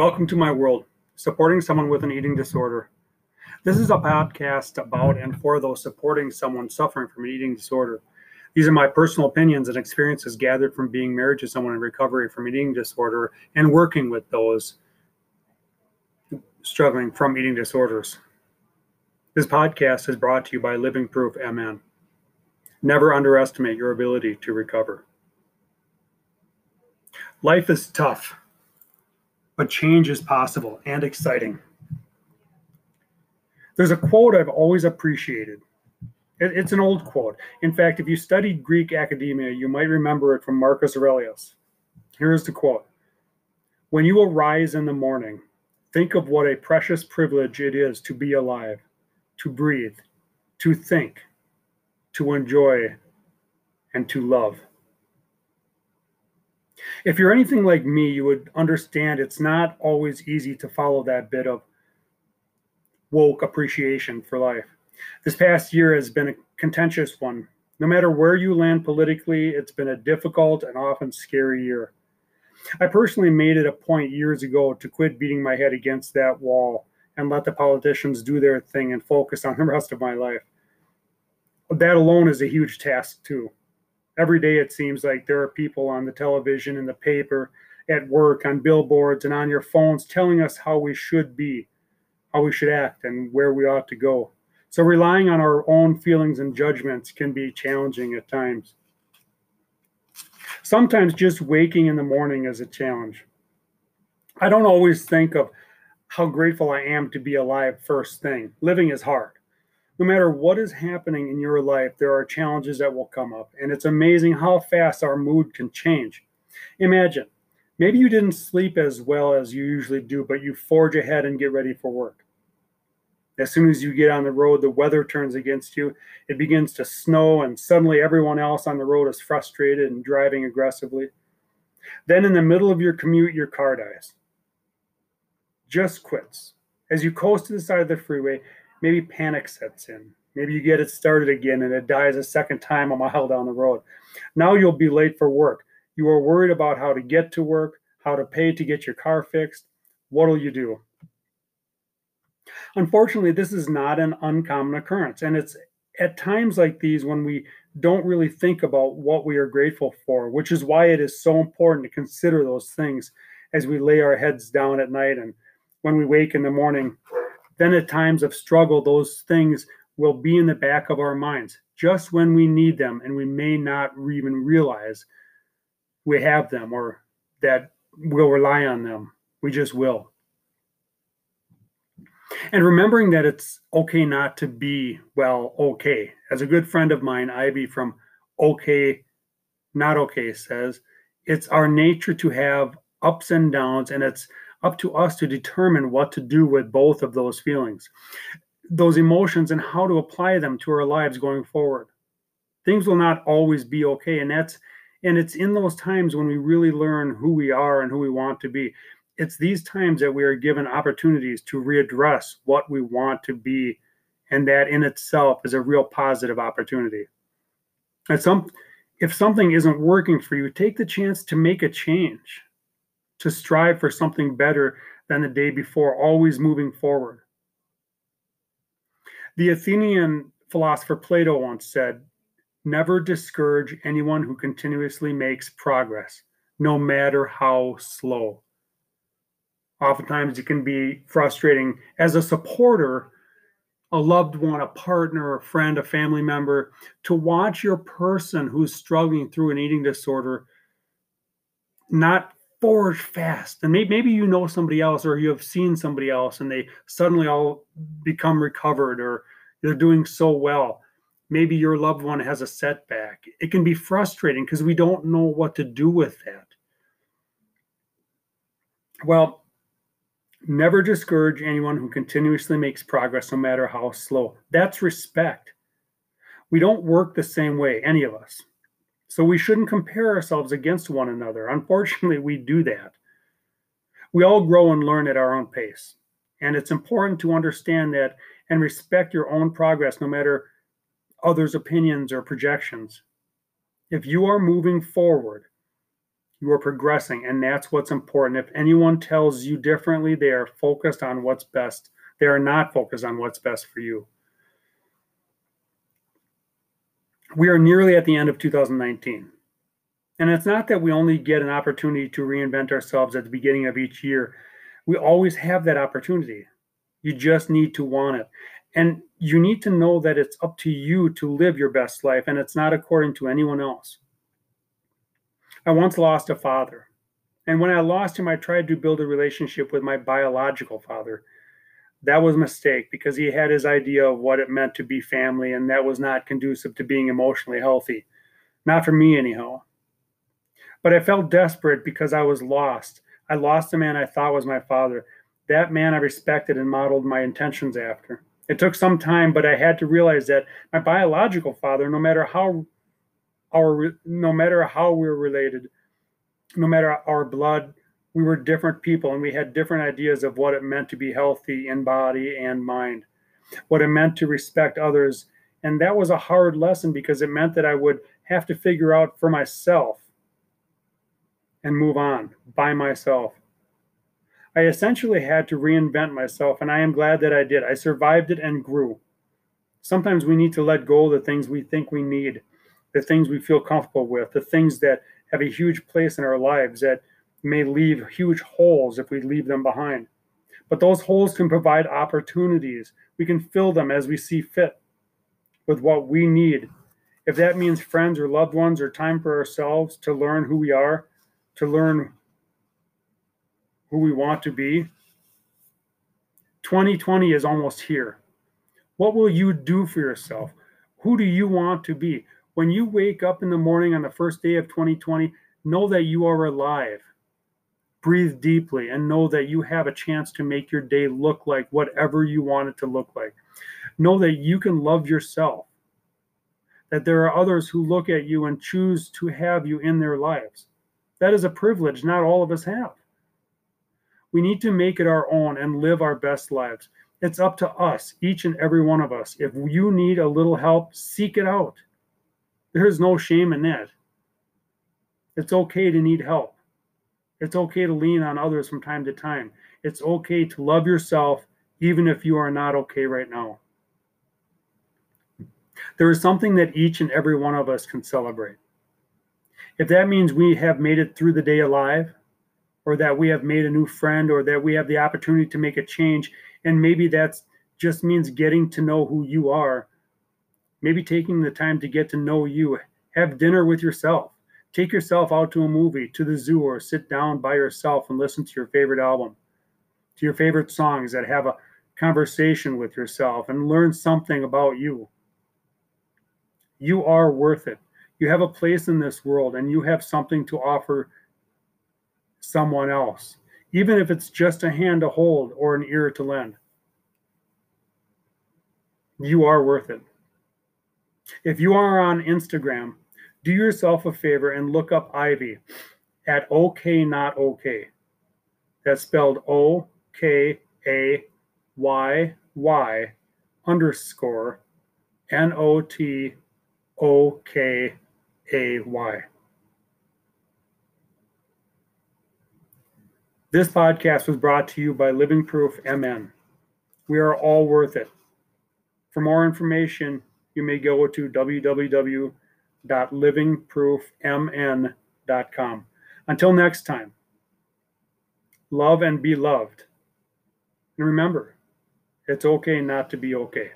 Welcome to my world, supporting someone with an eating disorder. This is a podcast about and for those supporting someone suffering from an eating disorder. These are my personal opinions and experiences gathered from being married to someone in recovery from eating disorder and working with those struggling from eating disorders. This podcast is brought to you by Living Proof MN. Never underestimate your ability to recover. Life is tough, but change is possible and exciting. There's a quote I've always appreciated. It's an old quote. In fact, if you studied Greek academia, you might remember it from Marcus Aurelius. Here's the quote When you arise in the morning, think of what a precious privilege it is to be alive, to breathe, to think, to enjoy, and to love. If you're anything like me, you would understand it's not always easy to follow that bit of woke appreciation for life. This past year has been a contentious one. No matter where you land politically, it's been a difficult and often scary year. I personally made it a point years ago to quit beating my head against that wall and let the politicians do their thing and focus on the rest of my life. That alone is a huge task, too. Every day it seems like there are people on the television, in the paper, at work, on billboards, and on your phones telling us how we should be, how we should act, and where we ought to go. So relying on our own feelings and judgments can be challenging at times. Sometimes just waking in the morning is a challenge. I don't always think of how grateful I am to be alive first thing. Living is hard. No matter what is happening in your life, there are challenges that will come up, and it's amazing how fast our mood can change. Imagine, maybe you didn't sleep as well as you usually do, but you forge ahead and get ready for work. As soon as you get on the road, the weather turns against you. It begins to snow, and suddenly everyone else on the road is frustrated and driving aggressively. Then, in the middle of your commute, your car dies. Just quits. As you coast to the side of the freeway, maybe panic sets in. Maybe you get it started again and it dies a second time a mile down the road. Now you'll be late for work. You are worried about how to get to work, how to pay to get your car fixed. What'll you do? Unfortunately, this is not an uncommon occurrence. And it's at times like these when we don't really think about what we are grateful for, which is why it is so important to consider those things as we lay our heads down at night and when we wake in the morning. Then, at times of struggle, those things will be in the back of our minds just when we need them, and we may not even realize we have them or that we'll rely on them. We just will and remembering that it's okay not to be well okay as a good friend of mine ivy from okay not okay says it's our nature to have ups and downs and it's up to us to determine what to do with both of those feelings those emotions and how to apply them to our lives going forward. Things will not always be okay and that's and it's in those times when we really learn who we are and who we want to be. It's these times that we are given opportunities to readdress what we want to be and that in itself is a real positive opportunity. And some if something isn't working for you take the chance to make a change to strive for something better than the day before always moving forward. The athenian philosopher plato once said never discourage anyone who continuously makes progress no matter how slow. Oftentimes, it can be frustrating. As a supporter, a loved one, a partner, a friend, a family member, to watch your person who's struggling through an eating disorder not forge fast. And maybe, maybe you know somebody else or you have seen somebody else and they suddenly all become recovered or they're doing so well. Maybe your loved one has a setback. It can be frustrating because we don't know what to do with that. Well, Never discourage anyone who continuously makes progress, no matter how slow. That's respect. We don't work the same way, any of us. So we shouldn't compare ourselves against one another. Unfortunately, we do that. We all grow and learn at our own pace. And it's important to understand that and respect your own progress, no matter others' opinions or projections. If you are moving forward, You are progressing, and that's what's important. If anyone tells you differently, they are focused on what's best. They are not focused on what's best for you. We are nearly at the end of 2019. And it's not that we only get an opportunity to reinvent ourselves at the beginning of each year. We always have that opportunity. You just need to want it. And you need to know that it's up to you to live your best life and it's not according to anyone else. I once lost a father. And when I lost him, I tried to build a relationship with my biological father. That was a mistake because he had his idea of what it meant to be family, and that was not conducive to being emotionally healthy. Not for me, anyhow. But I felt desperate because I was lost. I lost a man I thought was my father. That man I respected and modeled my intentions after. It took some time, but I had to realize that my biological father, no matter how our no matter how we're related, no matter our blood, we were different people and we had different ideas of what it meant to be healthy in body and mind, what it meant to respect others. And that was a hard lesson because it meant that I would have to figure out for myself and move on by myself. I essentially had to reinvent myself, and I am glad that I did. I survived it and grew. Sometimes we need to let go of the things we think we need the things we feel comfortable with, the things that have a huge place in our lives that may leave huge holes if we leave them behind. But those holes can provide opportunities. We can fill them as we see fit with what we need. If that means friends or loved ones or time for ourselves to learn who we are, to learn who we want to be, 2020 is almost here. What will you do for yourself? Who do you want to be? When you wake up in the morning on the first day of 2020, know that you are alive. Breathe deeply and know that you have a chance to make your day look like whatever you want it to look like. Know that you can love yourself, that there are others who look at you and choose to have you in their lives. That is a privilege not all of us have. We need to make it our own and live our best lives. It's up to us, each and every one of us. If you need a little help, seek it out. There is no shame in that. It's okay to need help. It's okay to lean on others from time to time. It's okay to love yourself even if you are not okay right now. There is something that each and every one of us can celebrate. If that means we have made it through the day alive, or that we have made a new friend, or that we have the opportunity to make a change, and maybe that just means getting to know who you are maybe taking the time to get to know you, have dinner with yourself, take yourself out to a movie, to the zoo, or sit down by yourself and listen to your favorite album, to your favorite songs that have a conversation with yourself and learn something about you. You are worth it. You have a place in this world and you have something to offer someone else, even if it's just a hand to hold or an ear to lend. You are worth it. If you are on Instagram, do yourself a favor and look up Ivy at OK Not OK. That's spelled O K A Y Y underscore N O T O K A Y. This podcast was brought to you by Living Proof MN. We are all worth it. For more information, you may go to www.livingproofmn.com. Until next time, love and be loved. And remember, it's okay not to be okay.